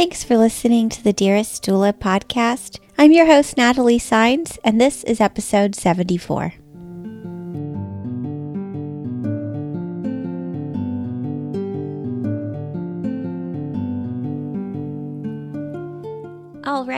Thanks for listening to the Dearest Doula podcast. I'm your host, Natalie Signs, and this is episode 74.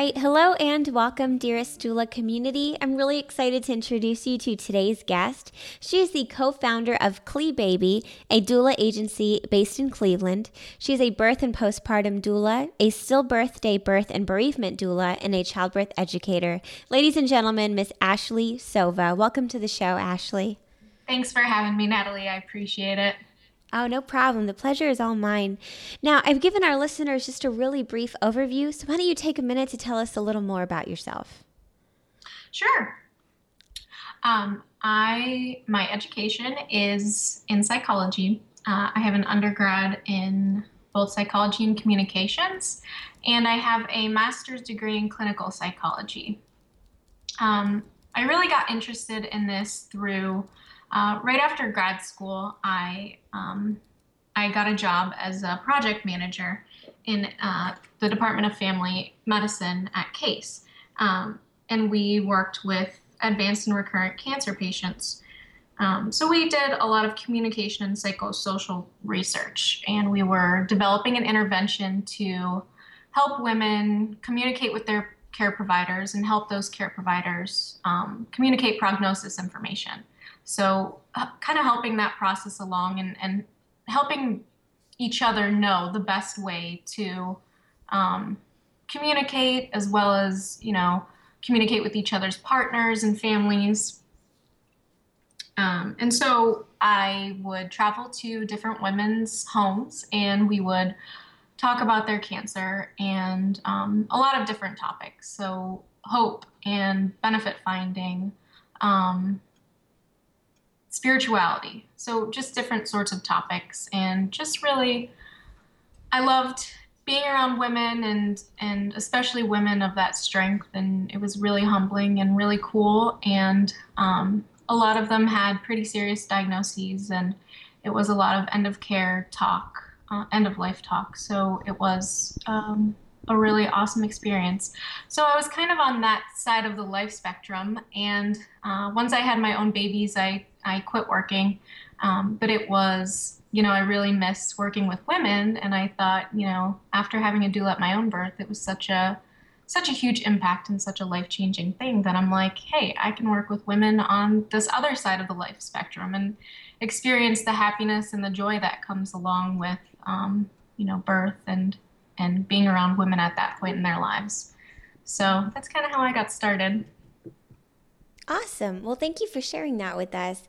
Right. Hello and welcome, dearest doula community. I'm really excited to introduce you to today's guest. She is the co founder of CLEBaby, a doula agency based in Cleveland. She is a birth and postpartum doula, a stillbirth day birth and bereavement doula, and a childbirth educator. Ladies and gentlemen, Miss Ashley Sova. Welcome to the show, Ashley. Thanks for having me, Natalie. I appreciate it. Oh, no problem. The pleasure is all mine. Now, I've given our listeners just a really brief overview, so why don't you take a minute to tell us a little more about yourself? Sure. Um, I my education is in psychology. Uh, I have an undergrad in both psychology and communications, and I have a master's degree in clinical psychology. Um, I really got interested in this through uh, right after grad school, I um, I got a job as a project manager in uh, the Department of Family Medicine at Case, um, and we worked with advanced and recurrent cancer patients. Um, so we did a lot of communication and psychosocial research, and we were developing an intervention to help women communicate with their care providers and help those care providers um, communicate prognosis information. So, kind of helping that process along and, and helping each other know the best way to um, communicate as well as, you know, communicate with each other's partners and families. Um, and so I would travel to different women's homes and we would talk about their cancer and um, a lot of different topics. So, hope and benefit finding, um, spirituality. So just different sorts of topics and just really I loved being around women and and especially women of that strength and it was really humbling and really cool and um, a lot of them had pretty serious diagnoses and it was a lot of end of care talk uh, end of life talk so it was um, a really awesome experience. So I was kind of on that side of the life spectrum. And uh, once I had my own babies, I, I quit working. Um, but it was, you know, I really missed working with women. And I thought, you know, after having a doula at my own birth, it was such a such a huge impact and such a life changing thing that I'm like, hey, I can work with women on this other side of the life spectrum and experience the happiness and the joy that comes along with, um, you know, birth and and being around women at that point in their lives. So that's kind of how I got started. Awesome. Well, thank you for sharing that with us.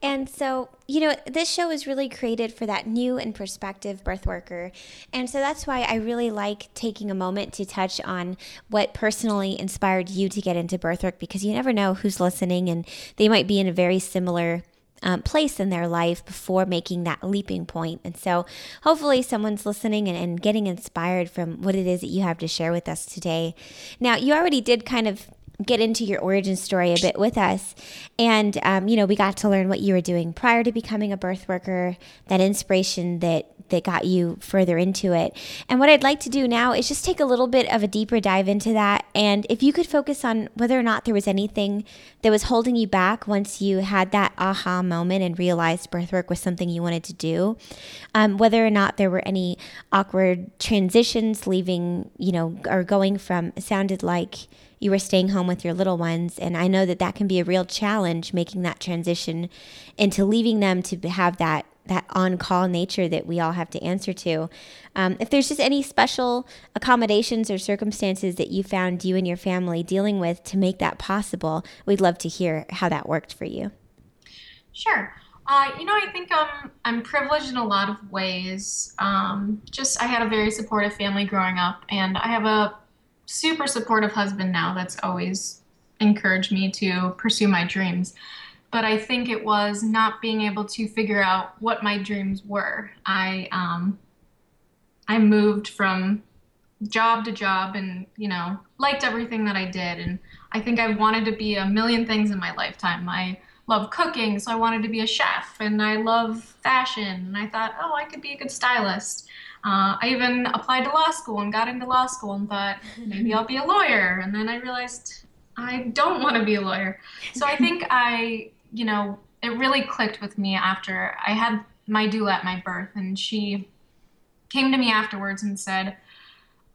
And so, you know, this show is really created for that new and perspective birth worker. And so that's why I really like taking a moment to touch on what personally inspired you to get into birth work because you never know who's listening and they might be in a very similar um, place in their life before making that leaping point. And so, hopefully, someone's listening and, and getting inspired from what it is that you have to share with us today. Now, you already did kind of get into your origin story a bit with us. And, um, you know, we got to learn what you were doing prior to becoming a birth worker, that inspiration that that got you further into it. And what I'd like to do now is just take a little bit of a deeper dive into that. And if you could focus on whether or not there was anything that was holding you back once you had that aha moment and realized birth work was something you wanted to do, um, whether or not there were any awkward transitions leaving, you know, or going from, sounded like, you were staying home with your little ones. And I know that that can be a real challenge making that transition into leaving them to have that that on call nature that we all have to answer to. Um, if there's just any special accommodations or circumstances that you found you and your family dealing with to make that possible, we'd love to hear how that worked for you. Sure. Uh, you know, I think um, I'm privileged in a lot of ways. Um, just, I had a very supportive family growing up, and I have a super supportive husband now that's always encouraged me to pursue my dreams but I think it was not being able to figure out what my dreams were. I um, I moved from job to job and you know liked everything that I did, and I think I wanted to be a million things in my lifetime. I love cooking, so I wanted to be a chef, and I love fashion, and I thought, oh, I could be a good stylist. Uh, I even applied to law school and got into law school and thought maybe I'll be a lawyer. And then I realized I don't want to be a lawyer. So I think I, you know, it really clicked with me after I had my doula at my birth, and she came to me afterwards and said,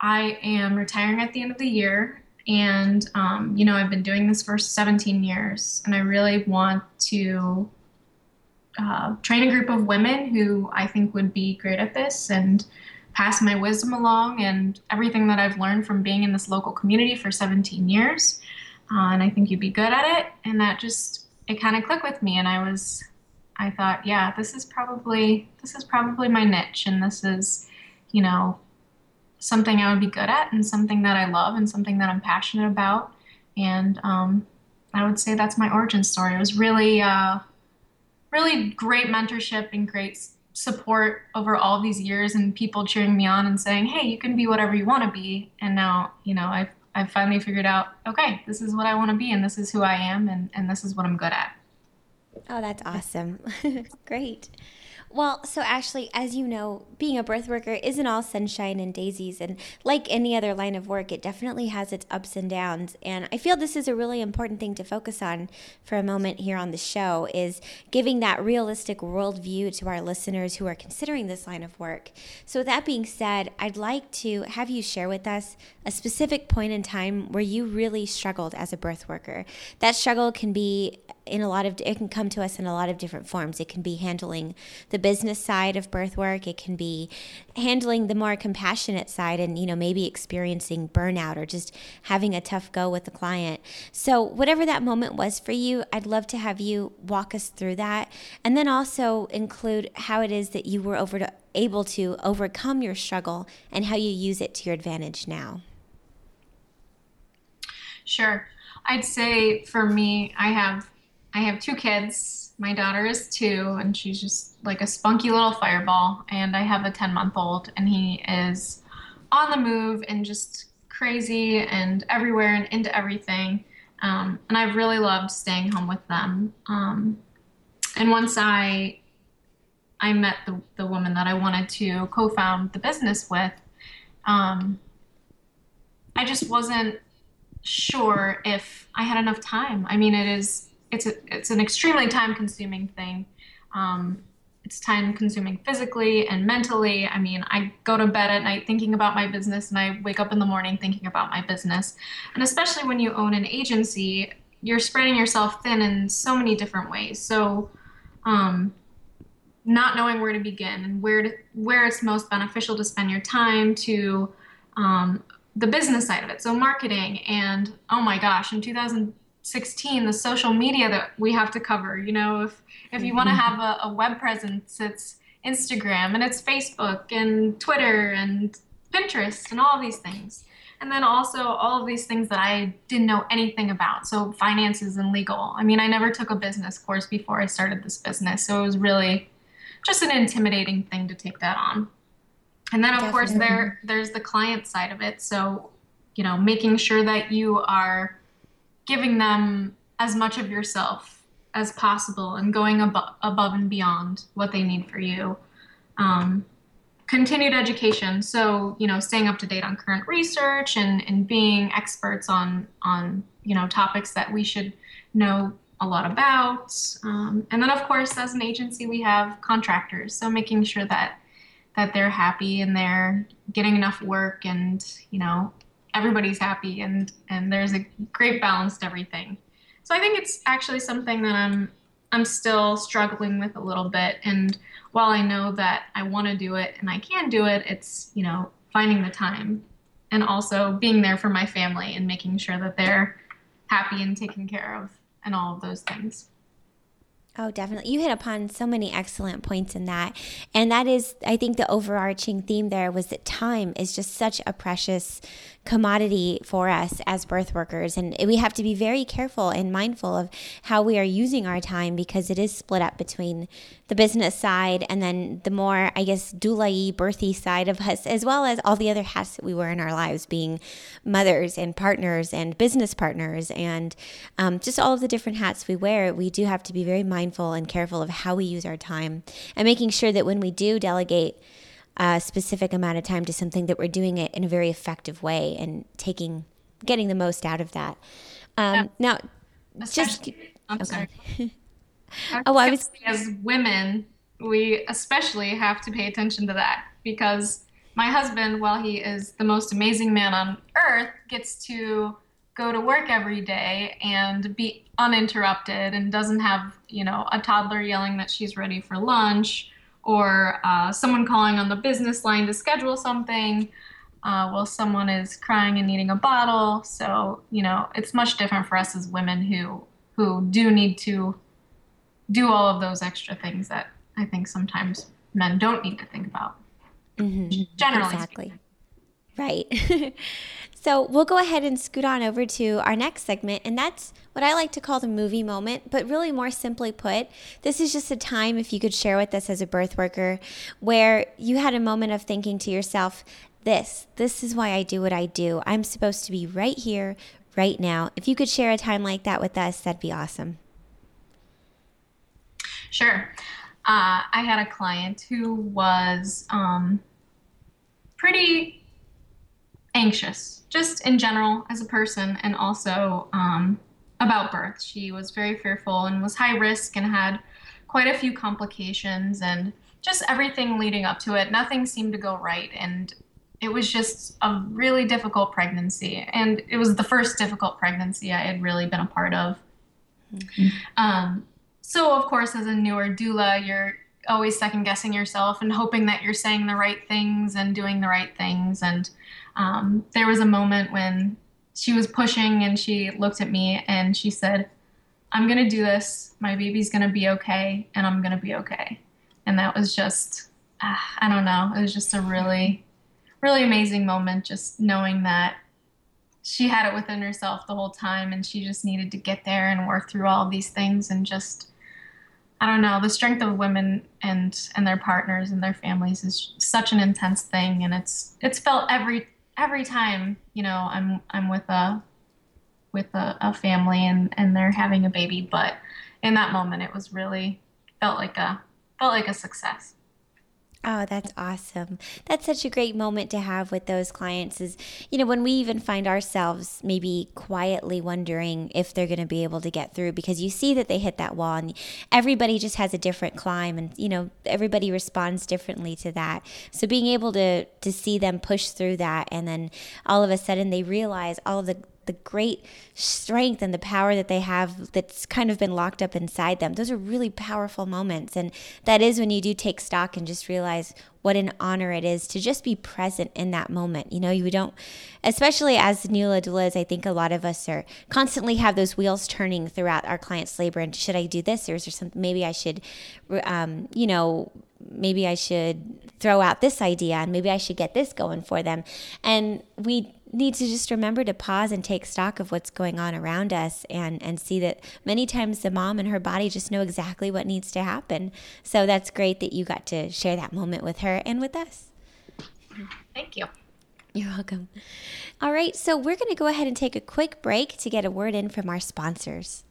I am retiring at the end of the year. And, um, you know, I've been doing this for 17 years, and I really want to uh, train a group of women who I think would be great at this and pass my wisdom along and everything that I've learned from being in this local community for 17 years. Uh, and I think you'd be good at it. And that just, it kind of clicked with me. And I was, I thought, yeah, this is probably, this is probably my niche. And this is, you know, something I would be good at and something that I love and something that I'm passionate about. And um, I would say that's my origin story. It was really, uh, really great mentorship and great support over all these years and people cheering me on and saying, "Hey, you can be whatever you want to be." And now, you know, I've I've finally figured out, okay, this is what I want to be and this is who I am and and this is what I'm good at. Oh, that's awesome. great. Well, so Ashley, as you know, being a birth worker isn't all sunshine and daisies. And like any other line of work, it definitely has its ups and downs. And I feel this is a really important thing to focus on for a moment here on the show is giving that realistic worldview to our listeners who are considering this line of work. So with that being said, I'd like to have you share with us a specific point in time where you really struggled as a birth worker. That struggle can be in a lot of it can come to us in a lot of different forms. It can be handling the business side of birth work. It can be handling the more compassionate side and you know maybe experiencing burnout or just having a tough go with the client. So whatever that moment was for you, I'd love to have you walk us through that and then also include how it is that you were over to, able to overcome your struggle and how you use it to your advantage now. Sure. I'd say for me, I have I have two kids. My daughter is two, and she's just like a spunky little fireball. And I have a 10 month old, and he is on the move and just crazy and everywhere and into everything. Um, and I've really loved staying home with them. Um, and once I I met the, the woman that I wanted to co-found the business with, um, I just wasn't sure if I had enough time. I mean, it is it's a, it's an extremely time consuming thing. Um, it's time consuming physically and mentally. I mean, I go to bed at night thinking about my business and I wake up in the morning thinking about my business. And especially when you own an agency, you're spreading yourself thin in so many different ways. So, um, not knowing where to begin and where to, where it's most beneficial to spend your time to um, the business side of it. So marketing and oh my gosh, in 2000 16 the social media that we have to cover you know if if you want to mm-hmm. have a, a, web presence it's instagram and it's facebook and twitter and pinterest and all of these things and then also all of these things that i didn't know anything about so finances and legal i mean i never took a business course before i started this business so it was really just an intimidating thing to take that on and then of Definitely. course there there's the client side of it so you know making sure that you are giving them as much of yourself as possible and going above, above and beyond what they need for you. Um, continued education, so you know, staying up to date on current research and, and being experts on on you know topics that we should know a lot about. Um, and then, of course, as an agency, we have contractors, so making sure that that they're happy and they're getting enough work and you know everybody's happy and and there's a great balance to everything. So I think it's actually something that I'm I'm still struggling with a little bit and while I know that I want to do it and I can do it, it's, you know, finding the time and also being there for my family and making sure that they're happy and taken care of and all of those things. Oh, definitely. You hit upon so many excellent points in that. And that is, I think, the overarching theme there was that time is just such a precious commodity for us as birth workers. And we have to be very careful and mindful of how we are using our time because it is split up between the business side and then the more, I guess, doula birthy side of us, as well as all the other hats that we wear in our lives, being mothers and partners and business partners and um, just all of the different hats we wear. We do have to be very mindful and careful of how we use our time and making sure that when we do delegate, a specific amount of time to something that we're doing it in a very effective way and taking getting the most out of that. Um, yeah. Now, Especially, just I'm okay. sorry. oh, I was as women, we especially have to pay attention to that because my husband, while he is the most amazing man on earth, gets to go to work every day and be uninterrupted and doesn't have, you know, a toddler yelling that she's ready for lunch or uh, someone calling on the business line to schedule something uh, while someone is crying and needing a bottle. So, you know, it's much different for us as women who who do need to do all of those extra things that I think sometimes men don't need to think about. Mm-hmm. Generally, exactly. Speaking. Right. so we'll go ahead and scoot on over to our next segment, and that's what I like to call the movie moment. But really, more simply put, this is just a time, if you could share with us as a birth worker, where you had a moment of thinking to yourself, this, this is why I do what I do. I'm supposed to be right here, right now. If you could share a time like that with us, that'd be awesome. Sure. Uh, I had a client who was um, pretty anxious, just in general as a person, and also um, about birth. She was very fearful and was high risk and had quite a few complications and just everything leading up to it. Nothing seemed to go right. And it was just a really difficult pregnancy. And it was the first difficult pregnancy I had really been a part of. Mm-hmm. Um, so, of course, as a newer doula, you're always second guessing yourself and hoping that you're saying the right things and doing the right things. And um, there was a moment when she was pushing and she looked at me and she said, I'm going to do this. My baby's going to be okay and I'm going to be okay. And that was just, uh, I don't know, it was just a really really amazing moment just knowing that she had it within herself the whole time and she just needed to get there and work through all these things and just I don't know, the strength of women and and their partners and their families is such an intense thing and it's it's felt every every time, you know, I'm I'm with a with a, a family and and they're having a baby, but in that moment it was really felt like a felt like a success. Oh, that's awesome. That's such a great moment to have with those clients is, you know, when we even find ourselves maybe quietly wondering if they're going to be able to get through because you see that they hit that wall and everybody just has a different climb and, you know, everybody responds differently to that. So being able to to see them push through that and then all of a sudden they realize all the the great strength and the power that they have that's kind of been locked up inside them. Those are really powerful moments. And that is when you do take stock and just realize what an honor it is to just be present in that moment. You know, you don't, especially as Neula doulas, I think a lot of us are constantly have those wheels turning throughout our client's labor. And should I do this? Or is there something, maybe I should, um, you know, maybe I should throw out this idea and maybe I should get this going for them. And we need to just remember to pause and take stock of what's going on around us and and see that many times the mom and her body just know exactly what needs to happen. So that's great that you got to share that moment with her and with us. Thank you. You're welcome. All right, so we're going to go ahead and take a quick break to get a word in from our sponsors.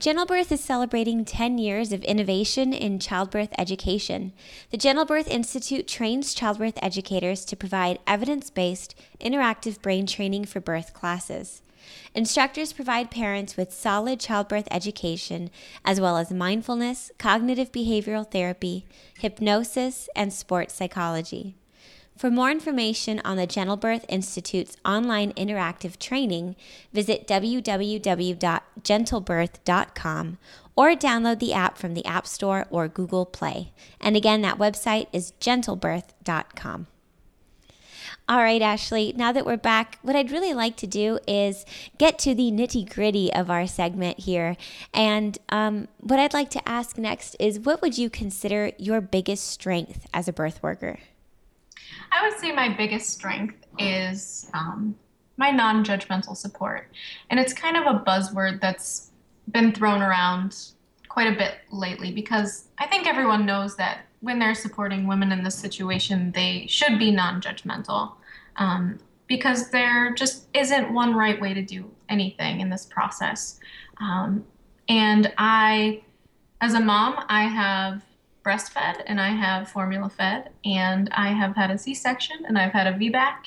Gentlebirth is celebrating 10 years of innovation in childbirth education. The Gentlebirth Institute trains childbirth educators to provide evidence based, interactive brain training for birth classes. Instructors provide parents with solid childbirth education, as well as mindfulness, cognitive behavioral therapy, hypnosis, and sports psychology. For more information on the Gentlebirth Institute's online interactive training, visit www.gentlebirth.com or download the app from the App Store or Google Play. And again, that website is gentlebirth.com. All right, Ashley, now that we're back, what I'd really like to do is get to the nitty gritty of our segment here. And um, what I'd like to ask next is what would you consider your biggest strength as a birth worker? I would say my biggest strength is um, my non judgmental support. And it's kind of a buzzword that's been thrown around quite a bit lately because I think everyone knows that when they're supporting women in this situation, they should be non judgmental um, because there just isn't one right way to do anything in this process. Um, and I, as a mom, I have breastfed and I have formula fed, and I have had a C section and I've had a VBAC,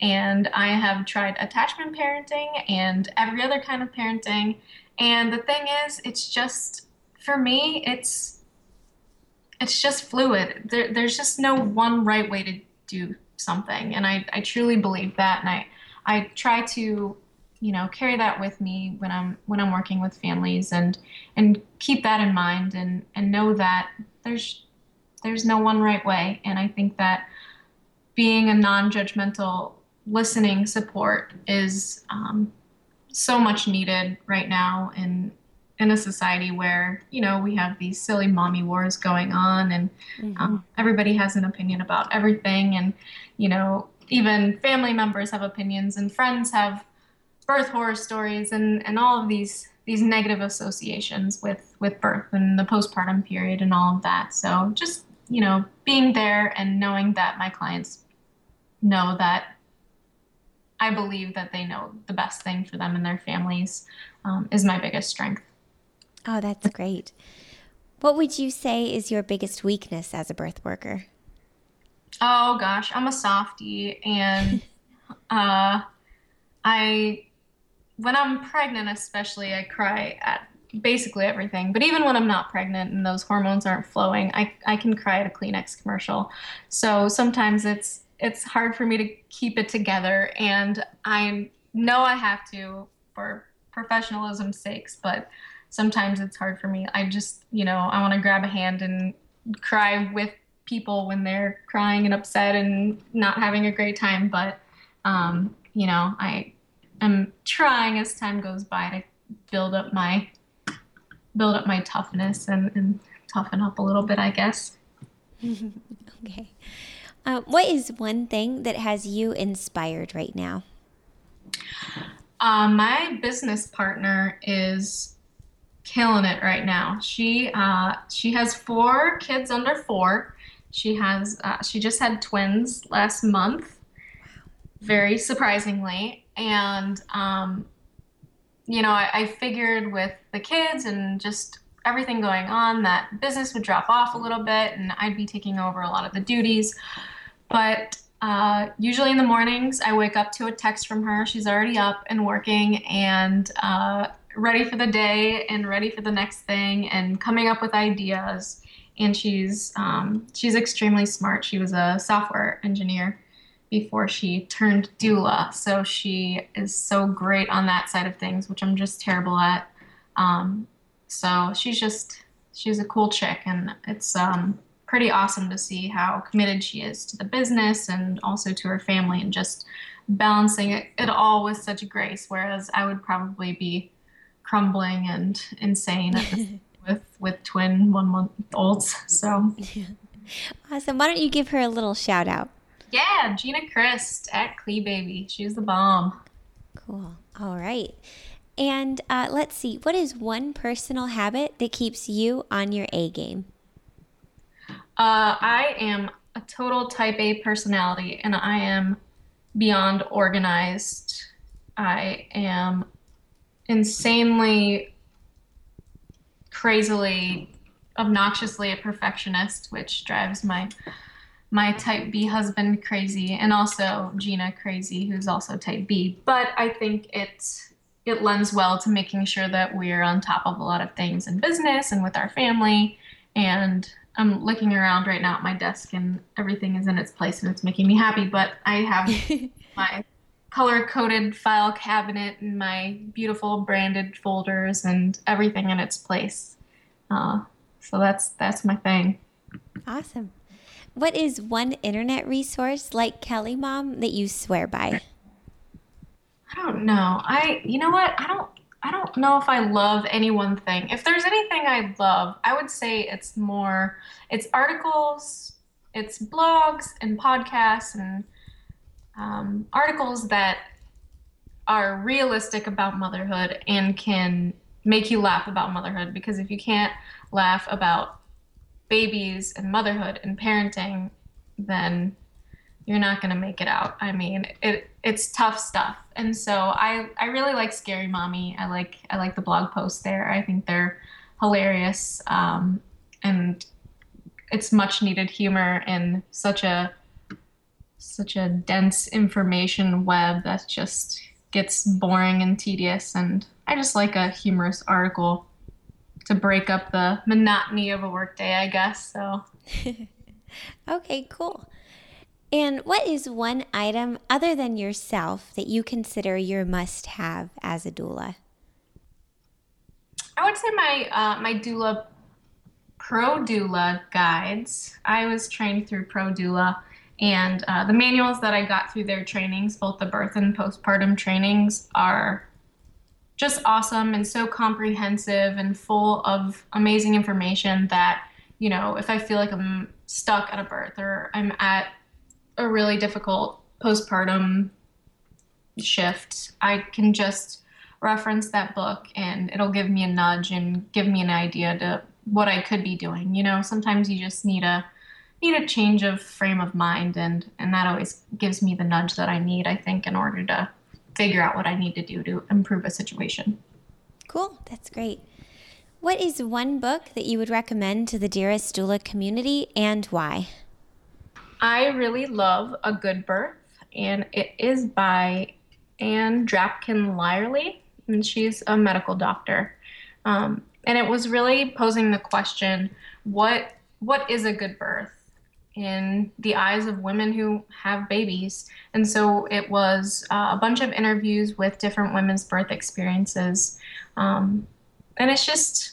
and I have tried attachment parenting and every other kind of parenting. And the thing is, it's just, for me, it's it's just fluid. There, there's just no one right way to do something, and I, I truly believe that, and I I try to you know carry that with me when I'm when I'm working with families and and keep that in mind and and know that there's there's no one right way, and I think that being a non-judgmental listening support is um, so much needed right now in in a society where you know we have these silly mommy wars going on and mm-hmm. um, everybody has an opinion about everything and you know even family members have opinions and friends have birth horror stories and and all of these these negative associations with with birth and the postpartum period and all of that so just you know being there and knowing that my clients know that I believe that they know the best thing for them and their families um, is my biggest strength. Oh, that's great. What would you say is your biggest weakness as a birth worker? Oh gosh, I'm a softie, and uh, I, when I'm pregnant, especially, I cry at basically everything. But even when I'm not pregnant and those hormones aren't flowing, I I can cry at a Kleenex commercial. So sometimes it's it's hard for me to keep it together and i know i have to for professionalism's sakes but sometimes it's hard for me i just you know i want to grab a hand and cry with people when they're crying and upset and not having a great time but um, you know i am trying as time goes by to build up my build up my toughness and, and toughen up a little bit i guess okay uh, what is one thing that has you inspired right now? Uh, my business partner is killing it right now. She uh, she has four kids under four. She has uh, she just had twins last month, very surprisingly, and um, you know I, I figured with the kids and just everything going on that business would drop off a little bit and I'd be taking over a lot of the duties. But uh, usually in the mornings, I wake up to a text from her. She's already up and working and uh, ready for the day and ready for the next thing and coming up with ideas. And she's um, she's extremely smart. She was a software engineer before she turned doula, so she is so great on that side of things, which I'm just terrible at. Um, so she's just she's a cool chick, and it's um, pretty awesome to see how committed she is to the business and also to her family and just balancing it, it all with such grace. Whereas I would probably be crumbling and insane with with twin one month olds. So awesome. Why don't you give her a little shout out? Yeah, Gina Christ at CLEBaby. She's the bomb. Cool. All right. And uh, let's see, what is one personal habit that keeps you on your A game? Uh, I am a total type A personality and I am beyond organized. I am insanely, crazily, obnoxiously a perfectionist, which drives my my type B husband crazy and also Gina crazy, who's also type B. But I think it's it lends well to making sure that we're on top of a lot of things in business and with our family and I'm looking around right now at my desk and everything is in its place and it's making me happy. But I have my color coded file cabinet and my beautiful branded folders and everything in its place. Uh, so that's that's my thing. Awesome. What is one internet resource like KellyMom that you swear by? I don't know. I you know what? I don't I don't know if I love any one thing. If there's anything I love, I would say it's more it's articles, it's blogs and podcasts and um, articles that are realistic about motherhood and can make you laugh about motherhood. Because if you can't laugh about babies and motherhood and parenting, then you're not going to make it out. I mean, it it's tough stuff. And so I I really like Scary Mommy. I like I like the blog posts there. I think they're hilarious. Um, and it's much needed humor in such a such a dense information web that just gets boring and tedious and I just like a humorous article to break up the monotony of a workday, I guess. So Okay, cool. And what is one item other than yourself that you consider your must have as a doula? I would say my uh, my doula ProDoula guides. I was trained through ProDoula, and uh, the manuals that I got through their trainings, both the birth and postpartum trainings, are just awesome and so comprehensive and full of amazing information that you know if I feel like I'm stuck at a birth or I'm at a really difficult postpartum shift, I can just reference that book and it'll give me a nudge and give me an idea to what I could be doing. You know, sometimes you just need a need a change of frame of mind and and that always gives me the nudge that I need, I think, in order to figure out what I need to do to improve a situation. Cool. That's great. What is one book that you would recommend to the Dearest Doula community and why? I really love A Good Birth, and it is by Anne Drapkin Lyerly and she's a medical doctor. Um, and it was really posing the question what what is a good birth in the eyes of women who have babies. And so it was uh, a bunch of interviews with different women's birth experiences. Um, and it's just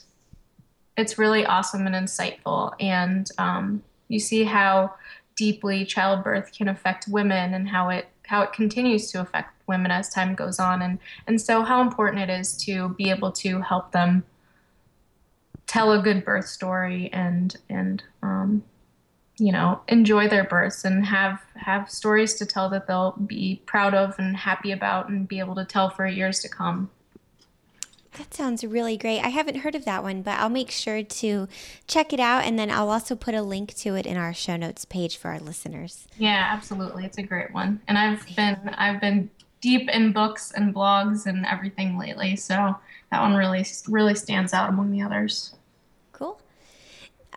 it's really awesome and insightful. And um, you see how deeply childbirth can affect women and how it how it continues to affect women as time goes on. And and so how important it is to be able to help them tell a good birth story and and um, you know enjoy their births and have have stories to tell that they'll be proud of and happy about and be able to tell for years to come that sounds really great. I haven't heard of that one, but I'll make sure to check it out and then I'll also put a link to it in our show notes page for our listeners. Yeah, absolutely. It's a great one. And I've been I've been deep in books and blogs and everything lately. So that one really really stands out among the others.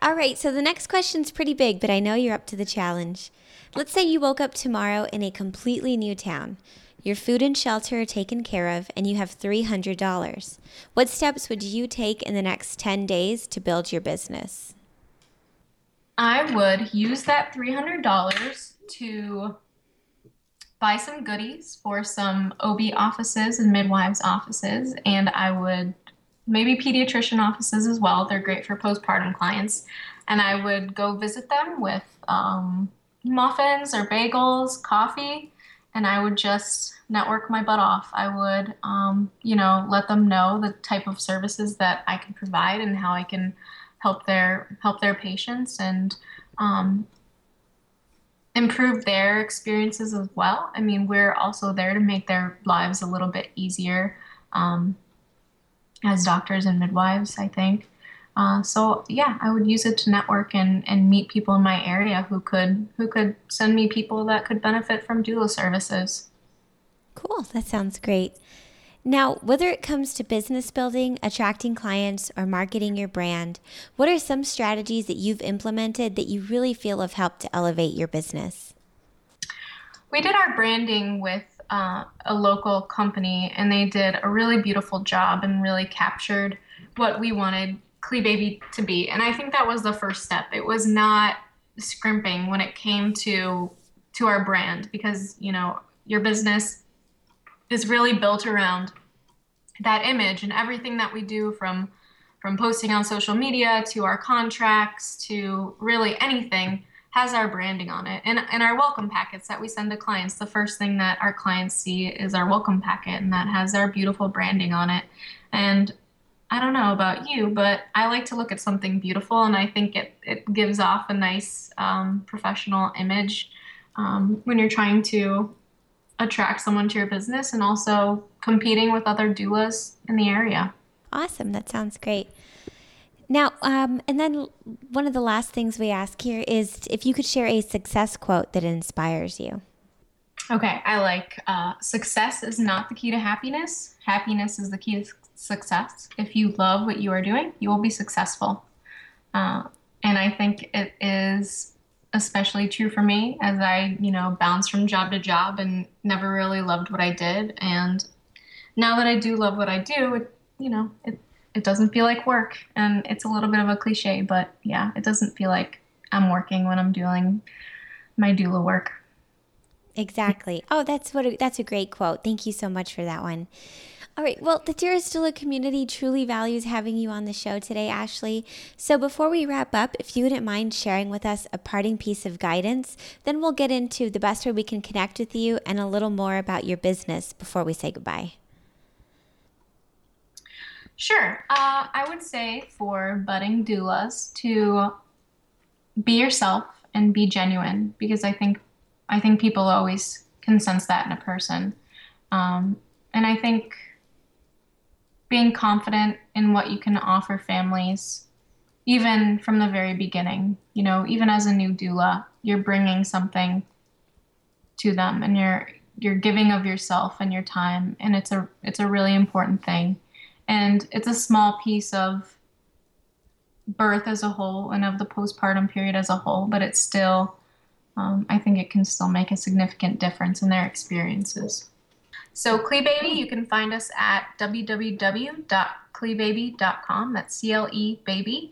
All right, so the next question's pretty big, but I know you're up to the challenge. Let's say you woke up tomorrow in a completely new town. Your food and shelter are taken care of, and you have $300. What steps would you take in the next 10 days to build your business? I would use that $300 to buy some goodies for some OB offices and midwives offices, and I would maybe pediatrician offices as well. They're great for postpartum clients. And I would go visit them with um, muffins or bagels, coffee, and I would just network my butt off. I would, um, you know, let them know the type of services that I can provide and how I can help their help their patients and um, improve their experiences as well. I mean, we're also there to make their lives a little bit easier um, as doctors and midwives, I think. Uh, so yeah, I would use it to network and, and meet people in my area who could who could send me people that could benefit from doula services. Cool, that sounds great. Now, whether it comes to business building, attracting clients, or marketing your brand, what are some strategies that you've implemented that you really feel have helped to elevate your business? We did our branding with uh, a local company, and they did a really beautiful job and really captured what we wanted CLEBaby to be. And I think that was the first step. It was not scrimping when it came to to our brand because you know your business is really built around that image and everything that we do from from posting on social media to our contracts to really anything has our branding on it and, and our welcome packets that we send to clients the first thing that our clients see is our welcome packet and that has our beautiful branding on it and i don't know about you but i like to look at something beautiful and i think it, it gives off a nice um, professional image um, when you're trying to attract someone to your business and also competing with other doulas in the area. Awesome. That sounds great. Now, um, and then one of the last things we ask here is if you could share a success quote that inspires you. Okay, I like uh, success is not the key to happiness. Happiness is the key to success. If you love what you are doing, you will be successful. Uh, and I think it is especially true for me as I, you know, bounced from job to job and never really loved what I did. And now that I do love what I do, it, you know, it, it doesn't feel like work. And it's a little bit of a cliche, but yeah, it doesn't feel like I'm working when I'm doing my doula work. Exactly. Oh, that's what a, that's a great quote. Thank you so much for that one. All right. Well, the Dearest Doula community truly values having you on the show today, Ashley. So before we wrap up, if you wouldn't mind sharing with us a parting piece of guidance, then we'll get into the best way we can connect with you and a little more about your business before we say goodbye. Sure. Uh, I would say for budding doulas to be yourself and be genuine because I think I think people always can sense that in a person. Um, and I think being confident in what you can offer families, even from the very beginning, you know, even as a new doula, you're bringing something to them and you're you're giving of yourself and your time and it's a it's a really important thing and it's a small piece of birth as a whole and of the postpartum period as a whole but it's still um, I think it can still make a significant difference in their experiences. So, CLEBaby, you can find us at www.clebaby.com. That's C L E Baby.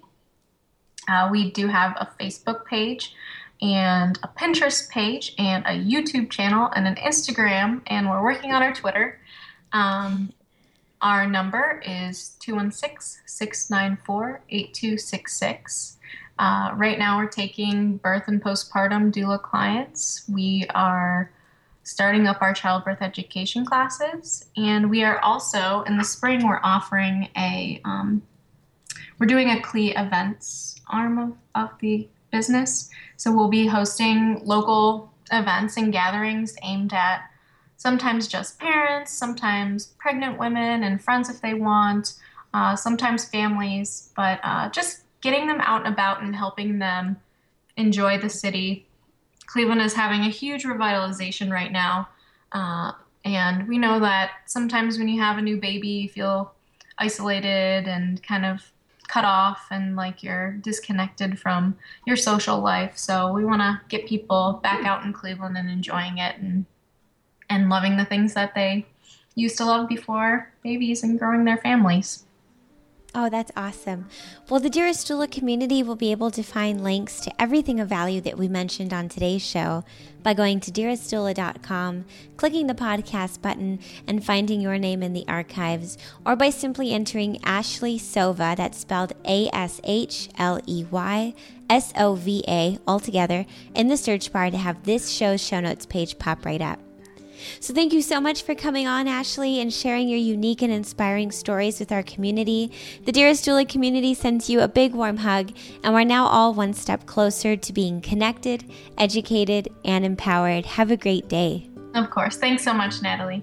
Uh, we do have a Facebook page and a Pinterest page and a YouTube channel and an Instagram, and we're working on our Twitter. Um, our number is 216 694 8266. Uh, right now, we're taking birth and postpartum doula clients. We are starting up our childbirth education classes, and we are also in the spring. We're offering a um, we're doing a CLE events arm of, of the business. So we'll be hosting local events and gatherings aimed at sometimes just parents, sometimes pregnant women and friends if they want, uh, sometimes families, but uh, just getting them out and about and helping them enjoy the city. Cleveland is having a huge revitalization right now. Uh, and we know that sometimes when you have a new baby, you feel isolated and kind of cut off and like you're disconnected from your social life. So we want to get people back out in Cleveland and enjoying it and and loving the things that they used to love before babies and growing their families. Oh, that's awesome. Well, the Dearest Doula community will be able to find links to everything of value that we mentioned on today's show by going to dearestdoula.com, clicking the podcast button, and finding your name in the archives, or by simply entering Ashley Sova, that's spelled A S H L E Y S O V A, altogether, in the search bar to have this show's show notes page pop right up. So, thank you so much for coming on, Ashley, and sharing your unique and inspiring stories with our community. The Dearest Doula community sends you a big warm hug, and we're now all one step closer to being connected, educated, and empowered. Have a great day. Of course. Thanks so much, Natalie.